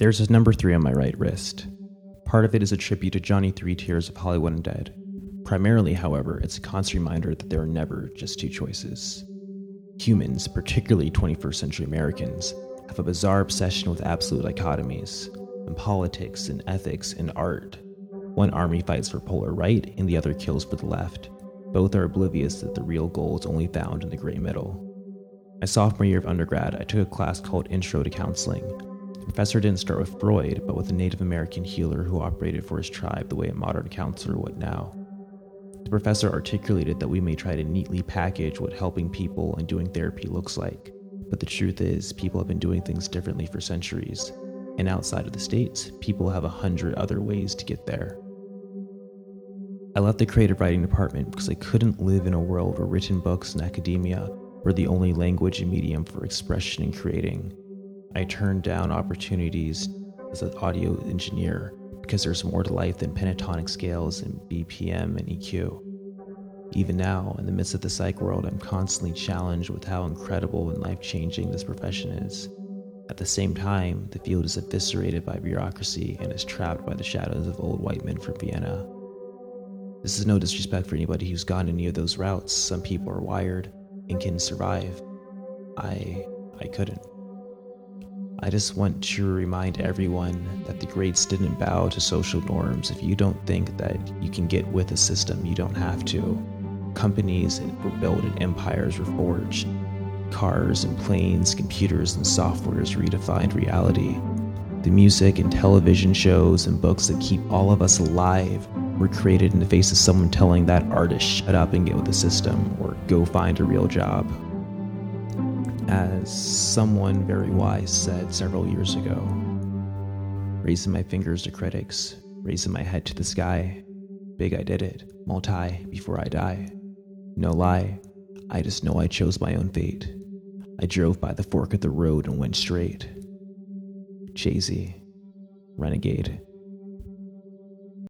There's a number three on my right wrist. Part of it is a tribute to Johnny Three Tears of Hollywood Undead. Primarily, however, it's a constant reminder that there are never just two choices. Humans, particularly 21st century Americans, have a bizarre obsession with absolute dichotomies in politics and ethics and art. One army fights for polar right and the other kills for the left. Both are oblivious that the real goal is only found in the gray middle. My sophomore year of undergrad, I took a class called Intro to Counseling. The professor didn't start with Freud, but with a Native American healer who operated for his tribe the way a modern counselor would now. The professor articulated that we may try to neatly package what helping people and doing therapy looks like, but the truth is, people have been doing things differently for centuries, and outside of the States, people have a hundred other ways to get there. I left the creative writing department because I couldn't live in a world where written books and academia were the only language and medium for expression and creating. I turned down opportunities as an audio engineer because there's more to life than pentatonic scales and BPM and EQ. Even now, in the midst of the psych world, I'm constantly challenged with how incredible and life changing this profession is. At the same time, the field is eviscerated by bureaucracy and is trapped by the shadows of old white men from Vienna. This is no disrespect for anybody who's gone any of those routes. Some people are wired and can survive. I I couldn't. I just want to remind everyone that the greats didn't bow to social norms. If you don't think that you can get with a system, you don't have to. Companies were built and empires were forged. Cars and planes, computers and softwares redefined reality. The music and television shows and books that keep all of us alive were created in the face of someone telling that artist, shut up and get with the system, or go find a real job. As someone very wise said several years ago, raising my fingers to critics, raising my head to the sky, big I did it, multi before I die. No lie, I just know I chose my own fate. I drove by the fork of the road and went straight. Z, Renegade.